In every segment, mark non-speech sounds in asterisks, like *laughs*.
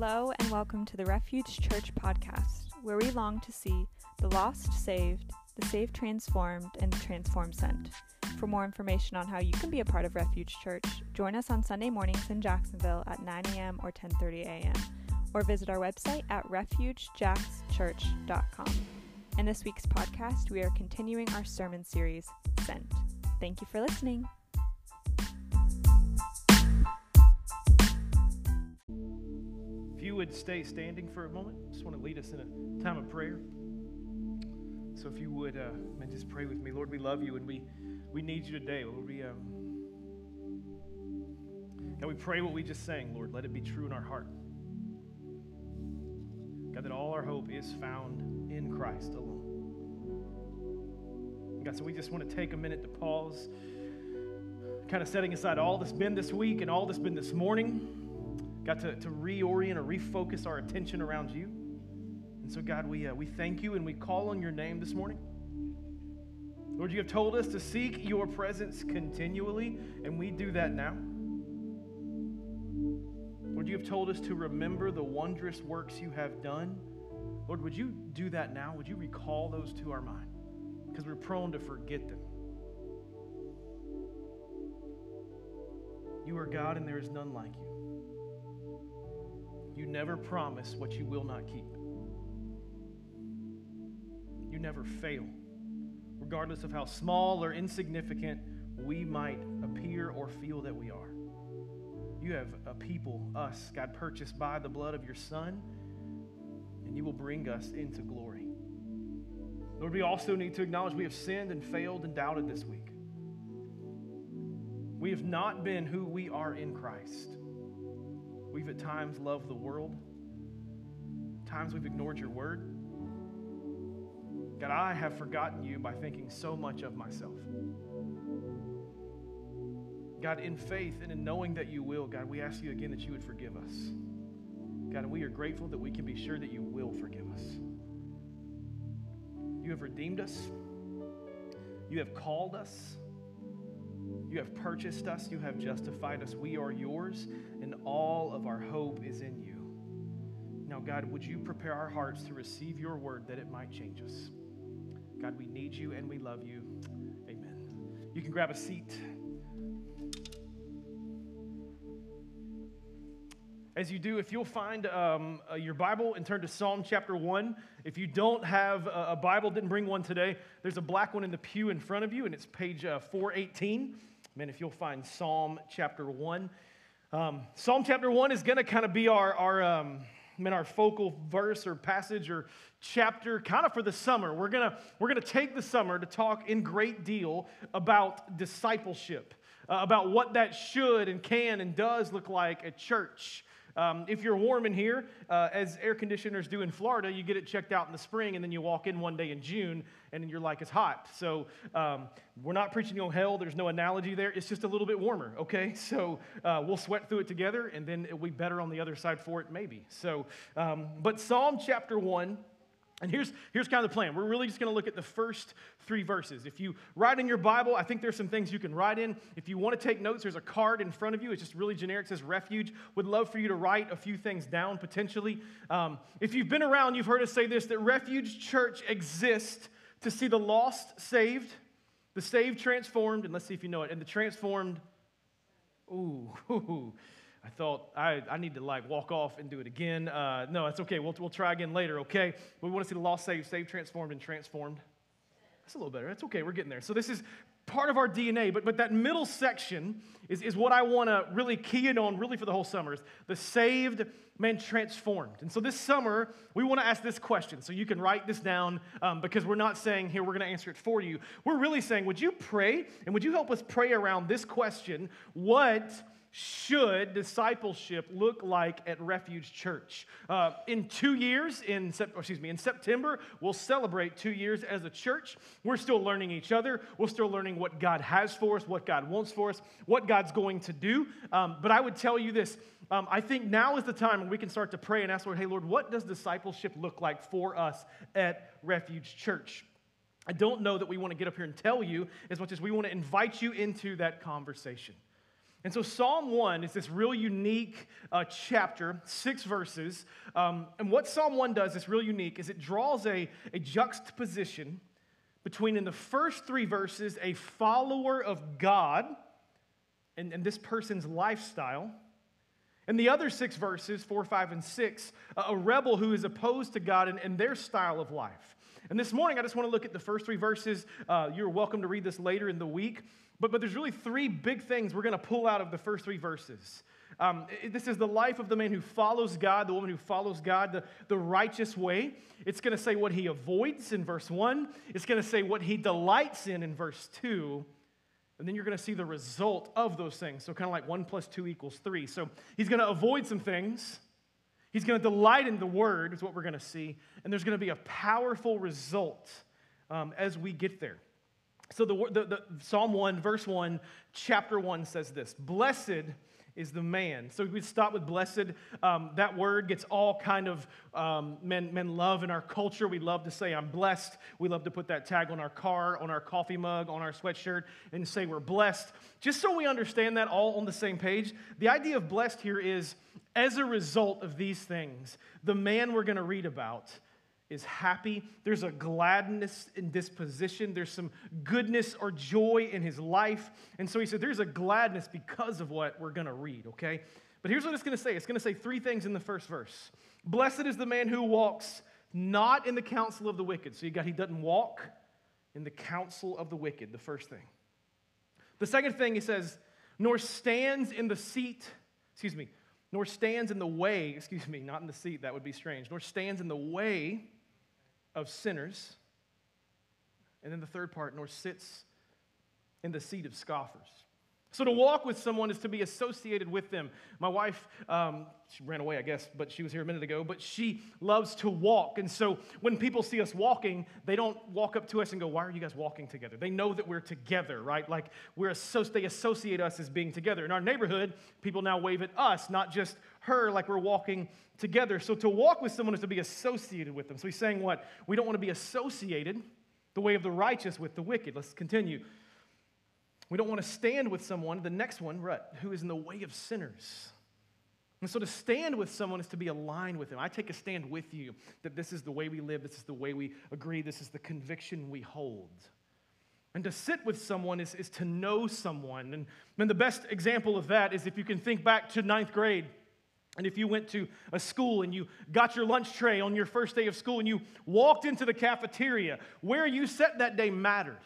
Hello, and welcome to the Refuge Church podcast, where we long to see the lost saved, the saved transformed, and the transformed sent. For more information on how you can be a part of Refuge Church, join us on Sunday mornings in Jacksonville at 9 a.m. or 10:30 a.m., or visit our website at refugejackschurch.com. In this week's podcast, we are continuing our sermon series, Sent. Thank you for listening. You would stay standing for a moment, just want to lead us in a time of prayer. So if you would, uh, man, just pray with me. Lord, we love you and we, we need you today. Lord, we, um, God, we pray what we just sang, Lord. Let it be true in our heart. God, that all our hope is found in Christ alone. God, so we just want to take a minute to pause, kind of setting aside all that's been this week and all that's been this morning. God, to, to reorient or refocus our attention around you. And so, God, we, uh, we thank you and we call on your name this morning. Lord, you have told us to seek your presence continually, and we do that now. Lord, you have told us to remember the wondrous works you have done. Lord, would you do that now? Would you recall those to our mind? Because we're prone to forget them. You are God, and there is none like you. You never promise what you will not keep. You never fail, regardless of how small or insignificant we might appear or feel that we are. You have a people, us, God, purchased by the blood of your Son, and you will bring us into glory. Lord, we also need to acknowledge we have sinned and failed and doubted this week. We have not been who we are in Christ. We've at times loved the world, times we've ignored your word. God, I have forgotten you by thinking so much of myself. God, in faith and in knowing that you will, God, we ask you again that you would forgive us. God, and we are grateful that we can be sure that you will forgive us. You have redeemed us, you have called us. You have purchased us. You have justified us. We are yours, and all of our hope is in you. Now, God, would you prepare our hearts to receive your word that it might change us? God, we need you and we love you. Amen. You can grab a seat. As you do, if you'll find um, uh, your Bible and turn to Psalm chapter 1. If you don't have a, a, Bible, didn't bring one today, there's a black one in the pew in front of you, and it's page uh, 418. Man, if you'll find Psalm chapter 1. Um, Psalm chapter 1 is going to kind of be our, our, um, I mean, our focal verse or passage or chapter kind of for the summer. We're going to we're gonna take the summer to talk in great deal about discipleship, uh, about what that should and can and does look like at church. Um, if you're warm in here, uh, as air conditioners do in Florida, you get it checked out in the spring, and then you walk in one day in June, and you're like, it's hot. So um, we're not preaching on hell. There's no analogy there. It's just a little bit warmer, okay? *laughs* So uh, we'll sweat through it together, and then it'll be better on the other side for it, maybe. So, um, but Psalm chapter 1 and here's, here's kind of the plan. We're really just going to look at the first three verses. If you write in your Bible, I think there's some things you can write in. If you want to take notes, there's a card in front of you. It's just really generic. It says refuge. Would love for you to write a few things down potentially. Um, if you've been around, you've heard us say this that Refuge Church exists to see the lost saved, the saved transformed, and let's see if you know it, and the transformed. Ooh, *laughs* ooh. I thought I, I need to like walk off and do it again. Uh, no, it's okay. We'll, we'll try again later, okay? We want to see the lost saved, saved, transformed, and transformed. That's a little better. That's okay. We're getting there. So this is part of our DNA, but, but that middle section is, is what I want to really key in on really for the whole summer is the saved man transformed. And so this summer, we want to ask this question. So you can write this down um, because we're not saying here we're going to answer it for you. We're really saying, would you pray and would you help us pray around this question? What should discipleship look like at Refuge Church? Uh, in two years, in excuse me, in September, we'll celebrate two years as a church. We're still learning each other. We're still learning what God has for us, what God wants for us, what God's going to do. Um, but I would tell you this: um, I think now is the time when we can start to pray and ask Lord, "Hey, Lord, what does discipleship look like for us at Refuge Church?" I don't know that we want to get up here and tell you as much as we want to invite you into that conversation. And so, Psalm 1 is this real unique uh, chapter, six verses. Um, and what Psalm 1 does is real unique is it draws a, a juxtaposition between, in the first three verses, a follower of God and, and this person's lifestyle. And the other six verses, four, five, and six, a rebel who is opposed to God and, and their style of life. And this morning, I just want to look at the first three verses. Uh, you're welcome to read this later in the week. But, but there's really three big things we're going to pull out of the first three verses. Um, this is the life of the man who follows God, the woman who follows God the, the righteous way. It's going to say what he avoids in verse 1, it's going to say what he delights in in verse 2. And then you're going to see the result of those things. So, kind of like 1 plus 2 equals 3. So, he's going to avoid some things. He's going to delight in the word, is what we're going to see. And there's going to be a powerful result um, as we get there. So, the, the, the, Psalm 1, verse 1, chapter 1 says this Blessed is the man. So we stop with blessed. Um, that word gets all kind of um, men, men love in our culture. We love to say, I'm blessed. We love to put that tag on our car, on our coffee mug, on our sweatshirt, and say we're blessed. Just so we understand that all on the same page, the idea of blessed here is as a result of these things, the man we're going to read about is happy. There's a gladness in disposition. There's some goodness or joy in his life. And so he said, There's a gladness because of what we're going to read, okay? But here's what it's going to say it's going to say three things in the first verse Blessed is the man who walks not in the counsel of the wicked. So you got, he doesn't walk in the counsel of the wicked, the first thing. The second thing he says, nor stands in the seat, excuse me, nor stands in the way, *laughs* excuse me, not in the seat, that would be strange, nor stands in the way of sinners. And then the third part, nor sits in the seat of scoffers. So to walk with someone is to be associated with them. My wife, um, she ran away, I guess, but she was here a minute ago, but she loves to walk. And so when people see us walking, they don't walk up to us and go, Why are you guys walking together? They know that we're together, right? Like we're associ- they associate us as being together. In our neighborhood, people now wave at us, not just her, like we're walking together. So to walk with someone is to be associated with them. So he's saying what? We don't want to be associated the way of the righteous with the wicked. Let's continue. We don't want to stand with someone, the next one, right, who is in the way of sinners. And so to stand with someone is to be aligned with them. I take a stand with you that this is the way we live, this is the way we agree, this is the conviction we hold. And to sit with someone is, is to know someone. And, and the best example of that is if you can think back to ninth grade. And if you went to a school and you got your lunch tray on your first day of school and you walked into the cafeteria, where you sat that day mattered.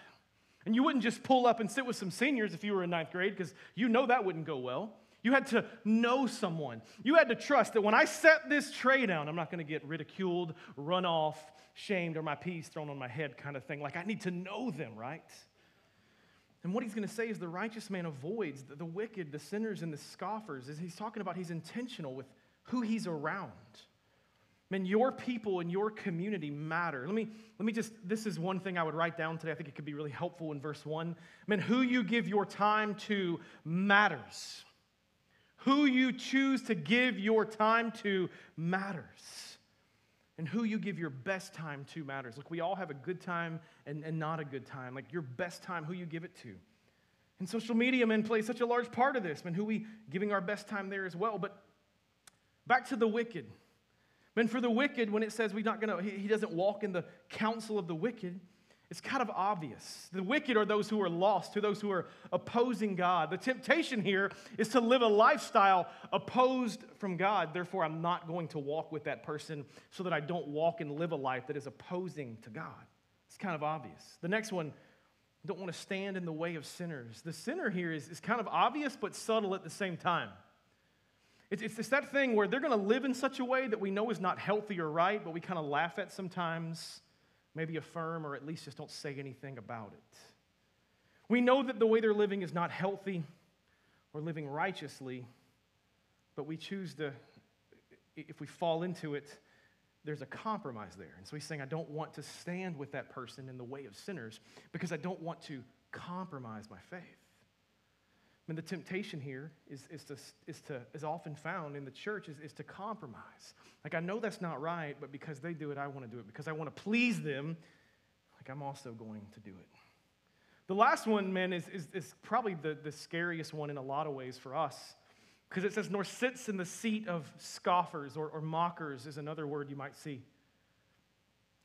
And you wouldn't just pull up and sit with some seniors if you were in ninth grade, because you know that wouldn't go well. You had to know someone. You had to trust that when I set this tray down, I'm not going to get ridiculed, run off, shamed, or my peas thrown on my head kind of thing. Like I need to know them, right? And what he's going to say is the righteous man avoids the, the wicked, the sinners, and the scoffers. Is he's talking about he's intentional with who he's around. Man, your people and your community matter. Let me, let me just, this is one thing I would write down today. I think it could be really helpful in verse one. Man, who you give your time to matters. Who you choose to give your time to matters. And who you give your best time to matters. Look, we all have a good time and, and not a good time. Like your best time, who you give it to. And social media, man, plays such a large part of this. Man, who we giving our best time there as well. But back to the wicked. And for the wicked, when it says we're not gonna, he doesn't walk in the counsel of the wicked, it's kind of obvious. The wicked are those who are lost, to those who are opposing God. The temptation here is to live a lifestyle opposed from God. Therefore, I'm not going to walk with that person so that I don't walk and live a life that is opposing to God. It's kind of obvious. The next one, don't want to stand in the way of sinners. The sinner here is, is kind of obvious but subtle at the same time. It's, it's, it's that thing where they're going to live in such a way that we know is not healthy or right, but we kind of laugh at sometimes, maybe affirm, or at least just don't say anything about it. We know that the way they're living is not healthy or living righteously, but we choose to, if we fall into it, there's a compromise there. And so he's saying, I don't want to stand with that person in the way of sinners because I don't want to compromise my faith. And the temptation here is, is, to, is, to, is often found in the church is, is to compromise. Like, I know that's not right, but because they do it, I want to do it. Because I want to please them, like, I'm also going to do it. The last one, man, is, is, is probably the, the scariest one in a lot of ways for us. Because it says, nor sits in the seat of scoffers or, or mockers, is another word you might see.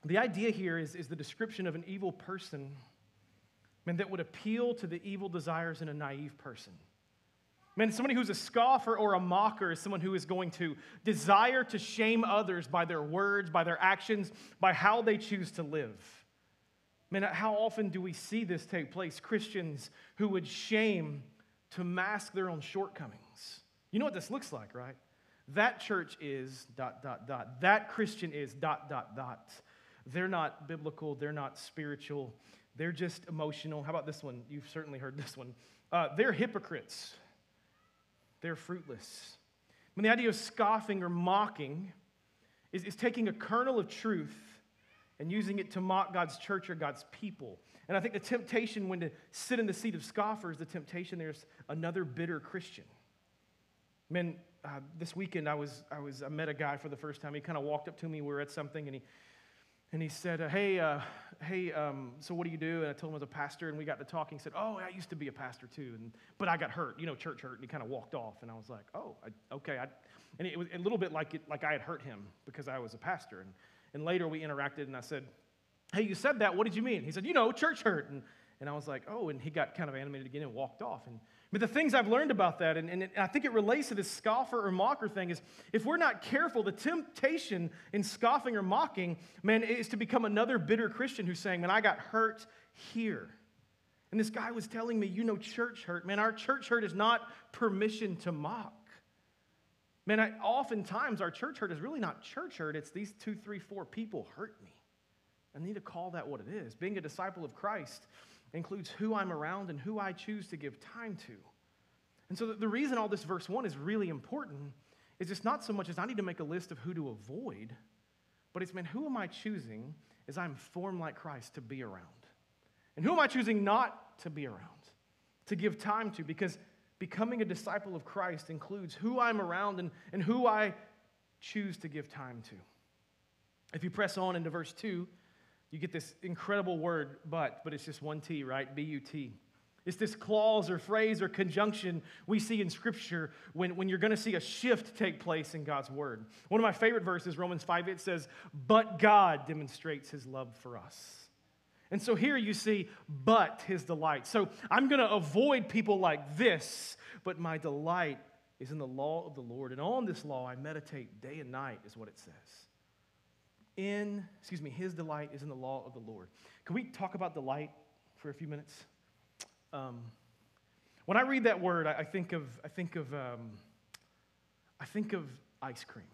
The idea here is, is the description of an evil person, man, that would appeal to the evil desires in a naive person. Man, somebody who's a scoffer or a mocker is someone who is going to desire to shame others by their words, by their actions, by how they choose to live. Man, how often do we see this take place? Christians who would shame to mask their own shortcomings. You know what this looks like, right? That church is dot, dot, dot. That Christian is dot, dot, dot. They're not biblical, they're not spiritual, they're just emotional. How about this one? You've certainly heard this one. Uh, they're hypocrites they're fruitless. When the idea of scoffing or mocking is, is taking a kernel of truth and using it to mock God's church or God's people. And I think the temptation when to sit in the seat of scoffers, the temptation there's another bitter Christian. Man, uh, this weekend I was, I was I met a guy for the first time. He kind of walked up to me. We were at something, and he and he said, uh, "Hey, uh, hey, um, so what do you do?" And I told him I was a pastor, and we got to talking. He said, "Oh, I used to be a pastor too, and but I got hurt, you know, church hurt." And he kind of walked off, and I was like, "Oh, I, okay." I, and it was a little bit like it, like I had hurt him because I was a pastor. And and later we interacted, and I said, "Hey, you said that. What did you mean?" He said, "You know, church hurt." And and I was like, "Oh," and he got kind of animated again and walked off. And but the things I've learned about that, and, and I think it relates to this scoffer or mocker thing, is if we're not careful, the temptation in scoffing or mocking, man, is to become another bitter Christian who's saying, man, I got hurt here. And this guy was telling me, you know, church hurt. Man, our church hurt is not permission to mock. Man, I, oftentimes our church hurt is really not church hurt, it's these two, three, four people hurt me. I need to call that what it is. Being a disciple of Christ includes who I'm around and who I choose to give time to. And so the reason all this verse 1 is really important is it's not so much as I need to make a list of who to avoid, but it's, man, who am I choosing as I'm formed like Christ to be around? And who am I choosing not to be around, to give time to? Because becoming a disciple of Christ includes who I'm around and, and who I choose to give time to. If you press on into verse 2, you get this incredible word, but, but it's just one T, right? B U T. It's this clause or phrase or conjunction we see in Scripture when, when you're going to see a shift take place in God's Word. One of my favorite verses, Romans 5, it says, But God demonstrates his love for us. And so here you see, but his delight. So I'm going to avoid people like this, but my delight is in the law of the Lord. And on this law I meditate day and night, is what it says in, excuse me, his delight is in the law of the Lord. Can we talk about delight for a few minutes? Um, when I read that word, I, I think of, I think of, um, I think of ice cream.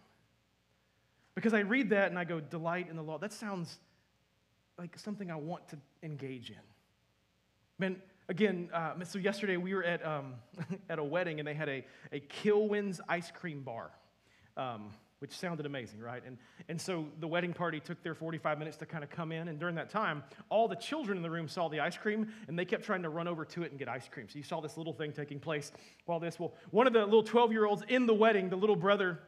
Because I read that and I go, delight in the law. That sounds like something I want to engage in. Man, again, uh, so yesterday we were at, um, *laughs* at a wedding and they had a, a Kilwins ice cream bar. Um, which sounded amazing, right? And, and so the wedding party took their 45 minutes to kind of come in. And during that time, all the children in the room saw the ice cream and they kept trying to run over to it and get ice cream. So you saw this little thing taking place while this, well, one of the little 12 year olds in the wedding, the little brother,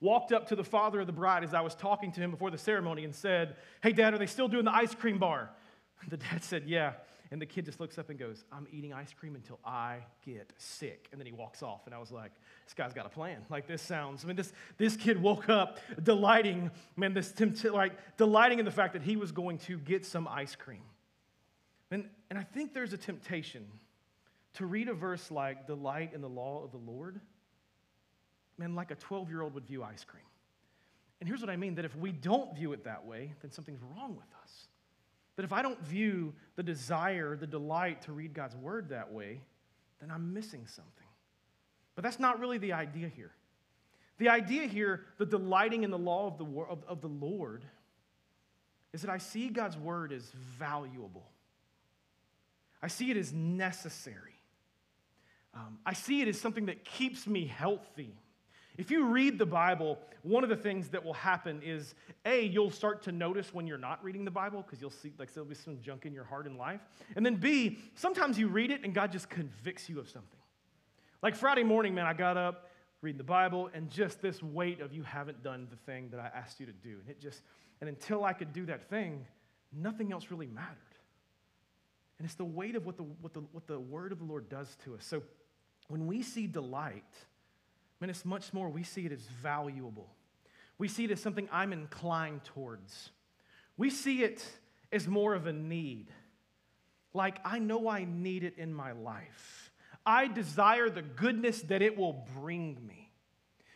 walked up to the father of the bride as I was talking to him before the ceremony and said, Hey, dad, are they still doing the ice cream bar? The dad said, Yeah. And the kid just looks up and goes, I'm eating ice cream until I get sick. And then he walks off. And I was like, this guy's got a plan. Like this sounds, I mean, this, this kid woke up delighting, man, this like delighting in the fact that he was going to get some ice cream. And, and I think there's a temptation to read a verse like delight in the law of the Lord, man, like a 12 year old would view ice cream. And here's what I mean that if we don't view it that way, then something's wrong with us. That if I don't view the desire, the delight to read God's word that way, then I'm missing something. But that's not really the idea here. The idea here, the delighting in the law of the, of, of the Lord, is that I see God's word as valuable. I see it as necessary. Um, I see it as something that keeps me healthy. If you read the Bible, one of the things that will happen is A, you'll start to notice when you're not reading the Bible because you'll see, like, there'll be some junk in your heart and life. And then B, sometimes you read it and God just convicts you of something. Like Friday morning, man, I got up, reading the Bible, and just this weight of you haven't done the thing that I asked you to do. And it just, and until I could do that thing, nothing else really mattered. And it's the weight of what the, what, the, what the word of the Lord does to us. So when we see delight, man, it's much more, we see it as valuable. We see it as something I'm inclined towards. We see it as more of a need. Like, I know I need it in my life. I desire the goodness that it will bring me.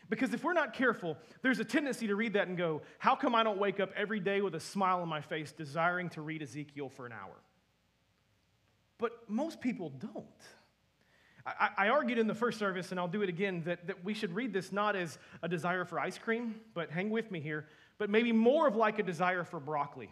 Because if we're not careful, there's a tendency to read that and go, How come I don't wake up every day with a smile on my face desiring to read Ezekiel for an hour? But most people don't. I, I, argued in the first service, and I'll do it again, that, that we should read this not as a desire for ice cream, but hang with me here, but maybe more of like a desire for broccoli.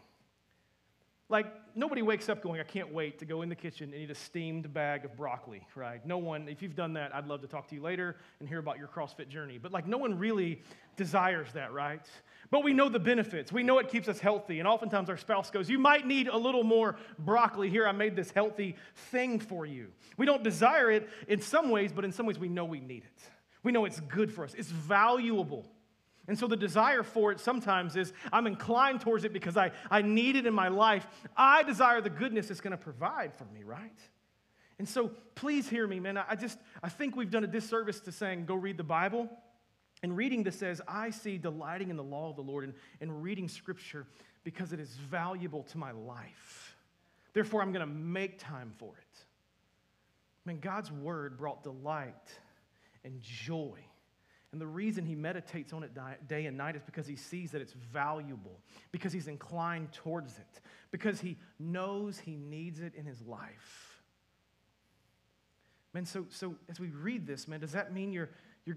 Like, nobody wakes up going, I can't wait to go in the kitchen and eat a steamed bag of broccoli, right? No one, if you've done that, I'd love to talk to you later and hear about your CrossFit journey. But like, no one really desires that, right? But we know the benefits. We know it keeps us healthy. And oftentimes our spouse goes, You might need a little more broccoli. Here, I made this healthy thing for you. We don't desire it in some ways, but in some ways, we know we need it. We know it's good for us, it's valuable. And so the desire for it sometimes is I'm inclined towards it because I, I need it in my life. I desire the goodness it's going to provide for me, right? And so please hear me, man. I just I think we've done a disservice to saying go read the Bible. And reading this says, I see delighting in the law of the Lord and, and reading scripture because it is valuable to my life. Therefore, I'm going to make time for it. Man, God's word brought delight and joy and the reason he meditates on it day and night is because he sees that it's valuable, because he's inclined towards it, because he knows he needs it in his life. Man, so, so as we read this, man, does that mean you're, you're.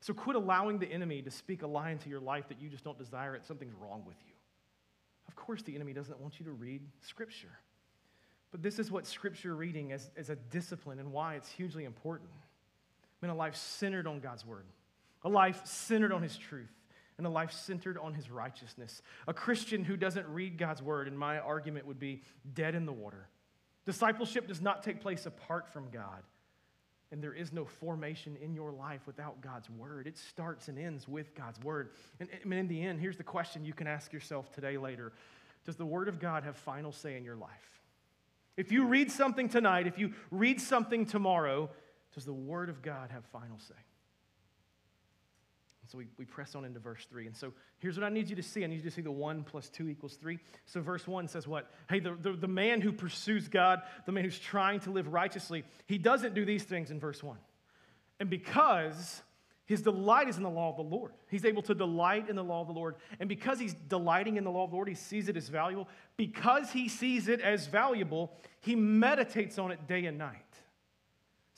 So quit allowing the enemy to speak a lie into your life that you just don't desire it, something's wrong with you. Of course, the enemy doesn't want you to read Scripture. But this is what Scripture reading is, is a discipline and why it's hugely important. I mean, a life centered on God's word, a life centered on his truth, and a life centered on his righteousness. A Christian who doesn't read God's word, in my argument, would be dead in the water. Discipleship does not take place apart from God. And there is no formation in your life without God's word. It starts and ends with God's word. And, and in the end, here's the question you can ask yourself today, later Does the word of God have final say in your life? If you read something tonight, if you read something tomorrow, does the Word of God have final say? So we, we press on into verse 3. And so here's what I need you to see I need you to see the 1 plus 2 equals 3. So verse 1 says what? Hey, the, the, the man who pursues God, the man who's trying to live righteously, he doesn't do these things in verse 1. And because his delight is in the law of the Lord. He's able to delight in the law of the Lord. And because he's delighting in the law of the Lord, he sees it as valuable. Because he sees it as valuable, he meditates on it day and night.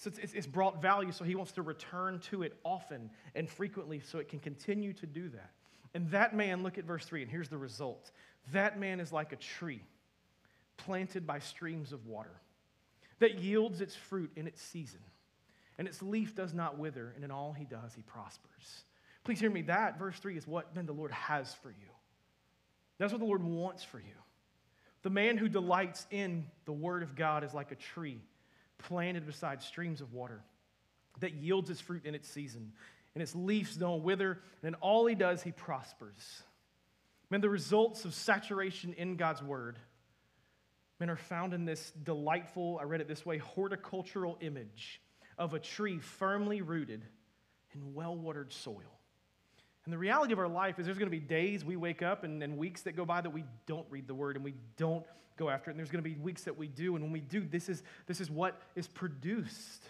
So it's, it's brought value, so he wants to return to it often and frequently so it can continue to do that. And that man, look at verse 3, and here's the result. That man is like a tree planted by streams of water that yields its fruit in its season, and its leaf does not wither, and in all he does, he prospers. Please hear me. That, verse 3, is what then the Lord has for you. That's what the Lord wants for you. The man who delights in the word of God is like a tree planted beside streams of water that yields its fruit in its season, and its leaves don't wither, and in all he does, he prospers. Man, the results of saturation in God's word, men, are found in this delightful, I read it this way, horticultural image of a tree firmly rooted in well watered soil. And the reality of our life is there's going to be days we wake up and, and weeks that go by that we don't read the word and we don't go after it. And there's going to be weeks that we do. And when we do, this is, this is what is produced.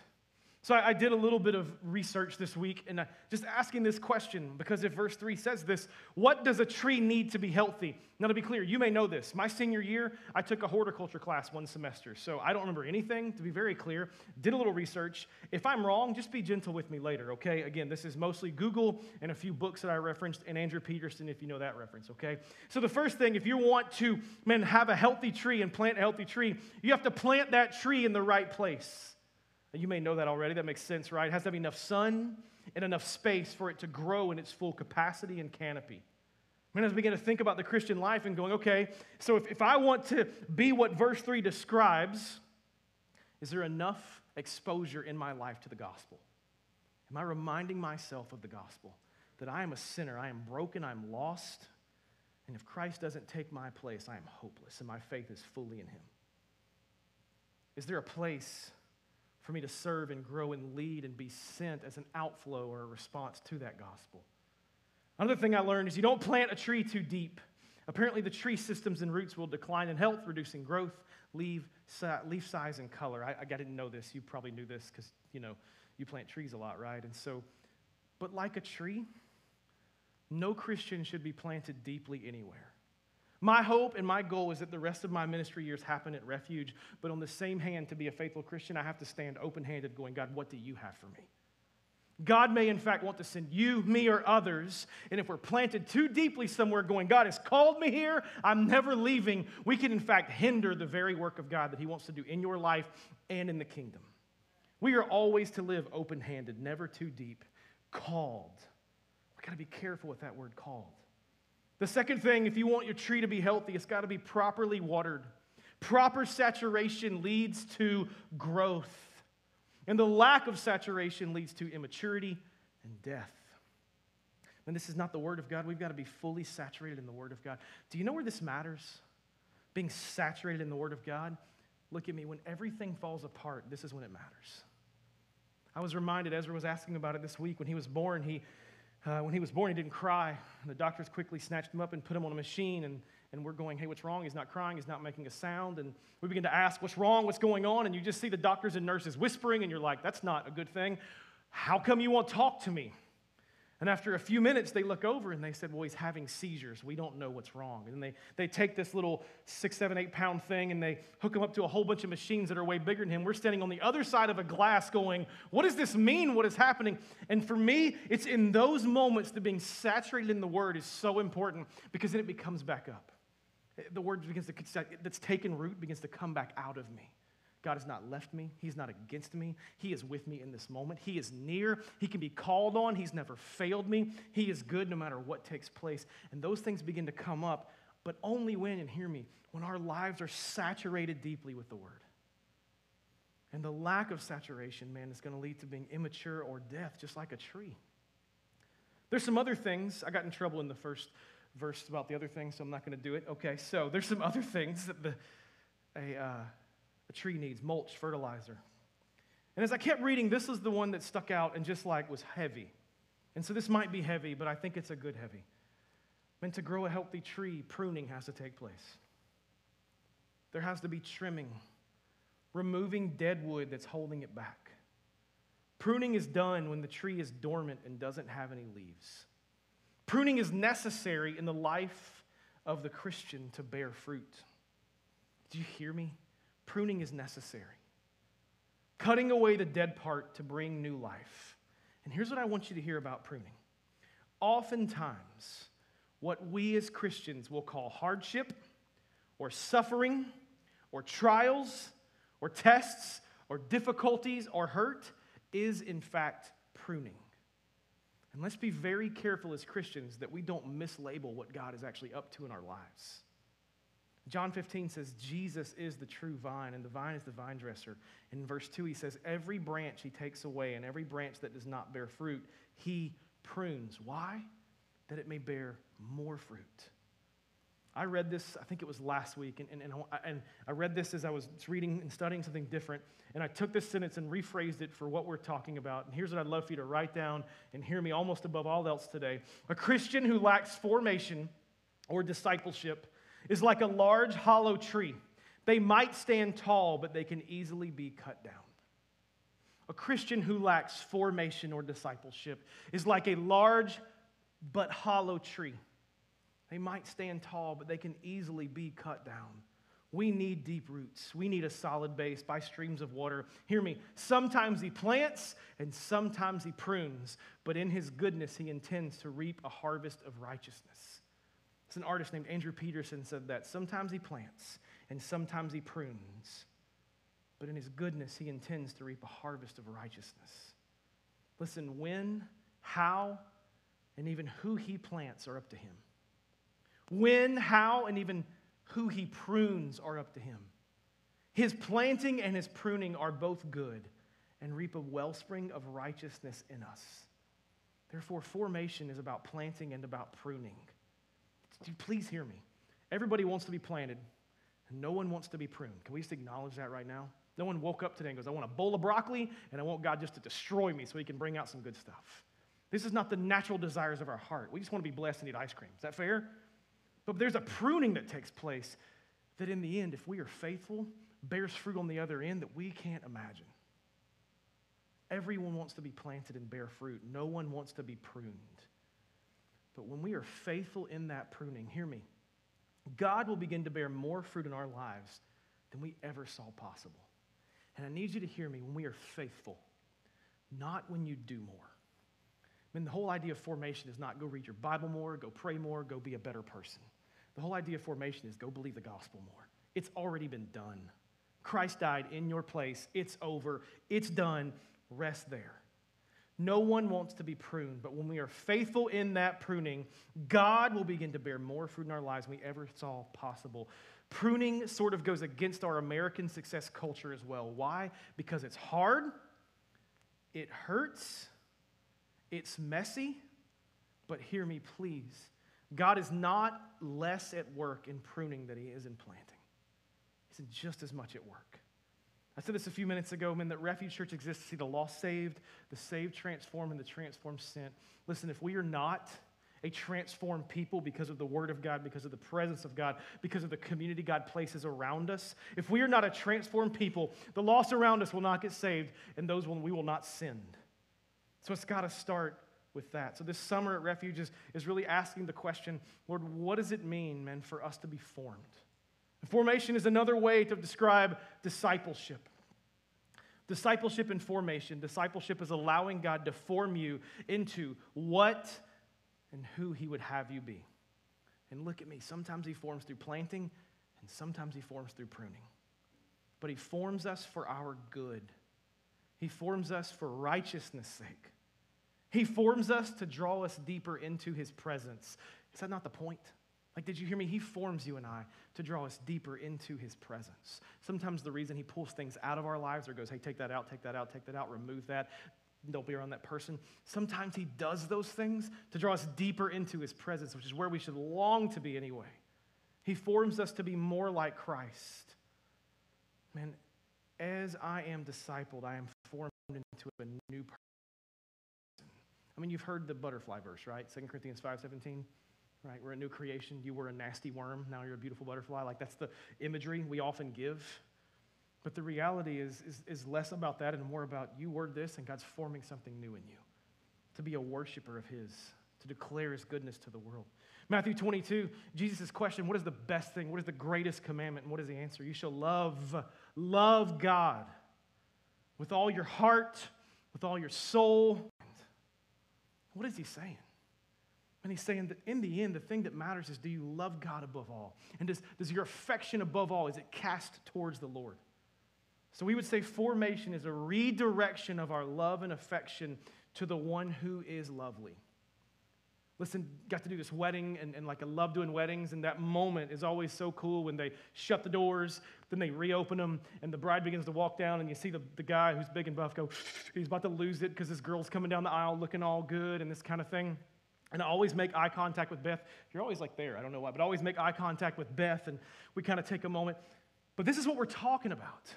So I, did a little bit of research this week and uh, just asking this question because if verse 3 says this, what does a tree need to be healthy? Now, to be clear, you may know this. My senior year, I took a horticulture class one semester, so I don't remember anything, to be very clear. Did a little research. If I'm wrong, just be gentle with me later, okay? Again, this is mostly Google and a few books that I referenced, and Andrew Peterson, if you know that reference, okay? So the first thing, if you want to, man, have a healthy tree and plant a healthy tree, you have to plant that tree in the right place. You may know that already. That makes sense, right? It has to have enough sun and enough space for it to grow in its full capacity and canopy. I mean, as we begin to think about the Christian life and going, okay, so if, if I want to be what verse 3 describes, is there enough exposure in my life to the gospel? Am I reminding myself of the gospel? That I am a sinner, I am broken, I'm lost, and if Christ doesn't take my place, I am hopeless, and my faith is fully in Him. Is there a place for me to serve and grow and lead and be sent as an outflow or a response to that gospel? Another thing I learned is you don't plant a tree too deep. Apparently, the tree systems and roots will decline in health, reducing growth, leaf, leaf size, and color. I, I didn't know this. You probably knew this because, you know, you plant trees a lot, right? And so, but like a tree, no Christian should be planted deeply anywhere. My hope and my goal is that the rest of my ministry years happen at Refuge, but on the same hand, to be a faithful Christian, I have to stand open handed, going, God, what do you have for me? God may, in fact, want to send you, me, or others. And if we're planted too deeply somewhere, going, God has called me here, I'm never leaving, we can, in fact, hinder the very work of God that He wants to do in your life and in the kingdom. We are always to live open handed, never too deep, called. We've got to be careful with that word called. The second thing, if you want your tree to be healthy, it's got to be properly watered. Proper saturation leads to growth. And the lack of saturation leads to immaturity and death. And this is not the Word of God. We've got to be fully saturated in the Word of God. Do you know where this matters? Being saturated in the Word of God? Look at me. When everything falls apart, this is when it matters. I was reminded, Ezra was asking about it this week. When he was born, he, uh, when he was born, he didn't cry. The doctors quickly snatched him up and put him on a machine. And and we're going, hey, what's wrong? He's not crying, he's not making a sound. And we begin to ask, what's wrong? What's going on? And you just see the doctors and nurses whispering, and you're like, that's not a good thing. How come you won't talk to me? And after a few minutes, they look over and they said, Well, he's having seizures. We don't know what's wrong. And they, they take this little six, seven, eight pound thing and they hook him up to a whole bunch of machines that are way bigger than him. We're standing on the other side of a glass going, What does this mean? What is happening? And for me, it's in those moments that being saturated in the word is so important because then it becomes back up. The word begins to, that's taken root begins to come back out of me. God has not left me. He's not against me. He is with me in this moment. He is near. He can be called on. He's never failed me. He is good no matter what takes place. And those things begin to come up, but only when, and hear me, when our lives are saturated deeply with the Word. And the lack of saturation, man, is going to lead to being immature or death, just like a tree. There's some other things. I got in trouble in the first verse about the other things, so I'm not going to do it. Okay, so there's some other things that the, a, uh, a tree needs mulch, fertilizer. And as I kept reading, this is the one that stuck out and just like was heavy. And so this might be heavy, but I think it's a good heavy. And to grow a healthy tree, pruning has to take place. There has to be trimming, removing dead wood that's holding it back. Pruning is done when the tree is dormant and doesn't have any leaves. Pruning is necessary in the life of the Christian to bear fruit. Do you hear me? Pruning is necessary. Cutting away the dead part to bring new life. And here's what I want you to hear about pruning. Oftentimes, what we as Christians will call hardship or suffering or trials or tests or difficulties or hurt is in fact pruning. And let's be very careful as Christians that we don't mislabel what God is actually up to in our lives. John 15 says, Jesus is the true vine, and the vine is the vine dresser. In verse 2, he says, Every branch he takes away, and every branch that does not bear fruit, he prunes. Why? That it may bear more fruit. I read this, I think it was last week, and, and, and, and, I read this as I was reading and studying something different. And I took this sentence and rephrased it for what we're talking about. And here's what I'd love for you to write down and hear me almost above all else today. A Christian who lacks formation or discipleship is like a large hollow tree. They might stand tall, but they can easily be cut down. A Christian who lacks formation or discipleship is like a large but hollow tree. They might stand tall, but they can easily be cut down. We need deep roots. We need a solid base by streams of water. Hear me. Sometimes he plants and sometimes he prunes, but in his goodness, he intends to reap a harvest of righteousness. It's an artist named Andrew Peterson said that. Sometimes he plants and sometimes he prunes, but in his goodness, he intends to reap a harvest of righteousness. Listen, when, how, and even who he plants are up to him. When, how, and even who he prunes are up to him. His planting and his pruning are both good and reap a wellspring of righteousness in us. Therefore, formation is about planting and about pruning. Please hear me. Everybody wants to be planted, and no one wants to be pruned. Can we just acknowledge that right now? No one woke up today and goes, I want a bowl of broccoli and I want God just to destroy me so he can bring out some good stuff. This is not the natural desires of our heart. We just want to be blessed and eat ice cream. Is that fair? But there's a pruning that takes place that in the end, if we are faithful, bears fruit on the other end that we can't imagine. Everyone wants to be planted and bear fruit. No one wants to be pruned. But when we are faithful in that pruning, hear me, God will begin to bear more fruit in our lives than we ever saw possible. And I need you to hear me when we are faithful, not when you do more. I mean, the whole idea of formation is not go read your Bible more, go pray more, go be a better person. The whole idea of formation is go believe the gospel more. It's already been done. Christ died in your place. It's over. It's done. Rest there. No one wants to be pruned, but when we are faithful in that pruning, God will begin to bear more fruit in our lives than we ever saw possible. Pruning sort of goes against our American success culture as well. Why? Because it's hard, it hurts, it's messy, but hear me, please. God is not less at work in pruning than he is in planting. He's just as much at work. I said this a few minutes ago, man, that Refuge Church exists to see the lost saved, the saved transformed, and the transformed sent. Listen, if we are not a transformed people because of the Word of God, because of the presence of God, because of the community God places around us, if we are not a transformed people, the lost around us will not get saved, and those will, we will not send. So it's got to start with that. So this summer at Refuge is, is really asking the question Lord, what does it mean, man, for us to be formed? Formation is another way to describe discipleship. Discipleship and formation. Discipleship is allowing God to form you into what and who He would have you be. And look at me, sometimes He forms through planting, and sometimes He forms through pruning. But He forms us for our good, He forms us for righteousness' sake. He forms us to draw us deeper into His presence. Is that not the point? Like, did you hear me? He forms you and I to draw us deeper into his presence. Sometimes the reason he pulls things out of our lives or goes, hey, take that out, take that out, take that out, remove that, don't be around that person. Sometimes he does those things to draw us deeper into his presence, which is where we should long to be anyway. He forms us to be more like Christ. Man, as I am discipled, I am formed into a new person. I mean, you've heard the butterfly verse, right? 2 Corinthians 5 17 right? We're a new creation. You were a nasty worm. Now you're a beautiful butterfly. Like that's the imagery we often give. But the reality is, is, is less about that and more about you were this and God's forming something new in you to be a worshiper of His, to declare His goodness to the world. Matthew 22, Jesus' question, What is the best thing? What is the greatest commandment? And what is the answer? You shall love, love God with all your heart, with all your soul. What is He saying? And he's saying that in the end, the thing that matters is do you love God above all? And does, does your affection above all, is it cast towards the Lord? So we would say formation is a redirection of our love and affection to the one who is lovely. Listen, got to do this wedding, and, and like I love doing weddings, and that moment is always so cool when they shut the doors, then they reopen them, and the bride begins to walk down, and you see the, the guy who's big and buff go, he's about to lose it because this girl's coming down the aisle looking all good and this kind of thing. And I always make eye contact with Beth. You're always like there, I don't know why, but I always make eye contact with Beth, and we kind of take a moment. But this is what we're talking about.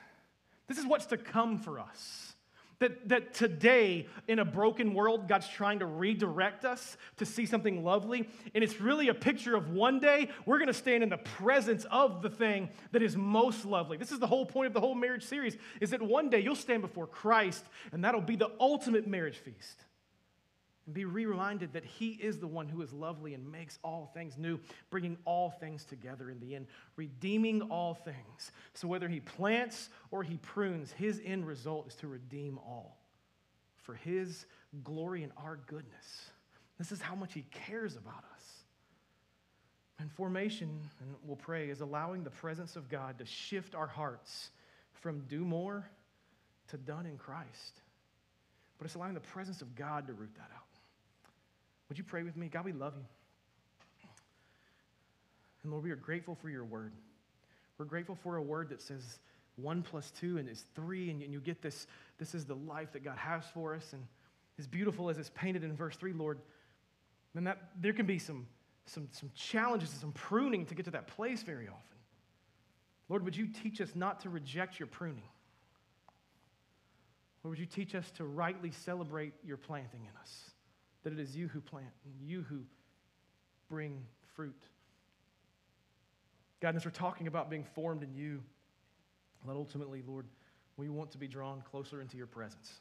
This is what's to come for us. That, that today, in a broken world, God's trying to redirect us to see something lovely. And it's really a picture of one day we're going to stand in the presence of the thing that is most lovely. This is the whole point of the whole marriage series, is that one day you'll stand before Christ, and that'll be the ultimate marriage feast and be reminded that He is the one who is lovely and makes all things new, bringing all things together in the end, redeeming all things. So whether He plants or He prunes, His end result is to redeem all for His glory and our goodness. This is how much He cares about us. And formation, and we'll pray, is allowing the presence of God to shift our hearts from do more to done in Christ. But it's allowing the presence of God to root that out. Would you pray with me? God, we love you. And Lord, we are grateful for your word. We're grateful for a word that says one plus two and is three, and you get this, this is the life that God has for us. And as beautiful as it's painted in verse three, Lord, then that there can be some, some, some challenges and some pruning to get to that place very often. Lord, would you teach us not to reject your pruning? Lord, would you teach us to rightly celebrate your planting in us? That it is you who plant and you who bring fruit. God, as we're talking about being formed in you, that ultimately, Lord, we want to be drawn closer into your presence.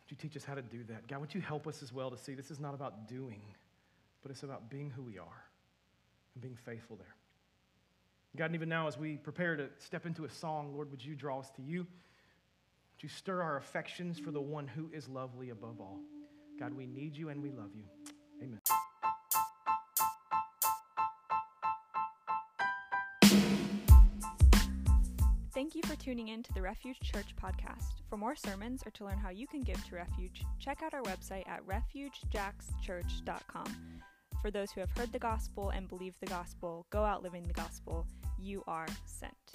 Would you teach us how to do that? God, would you help us as well to see this is not about doing, but it's about being who we are and being faithful there. God, and even now as we prepare to step into a song, Lord, would you draw us to you? You stir our affections for the one who is lovely above all? God, we need you and we love you. Amen. Thank you for tuning in to the Refuge Church podcast. For more sermons or to learn how you can give to Refuge, check out our website at refugejackschurch.com. For those who have heard the gospel and believe the gospel, go out living the gospel. You are sent.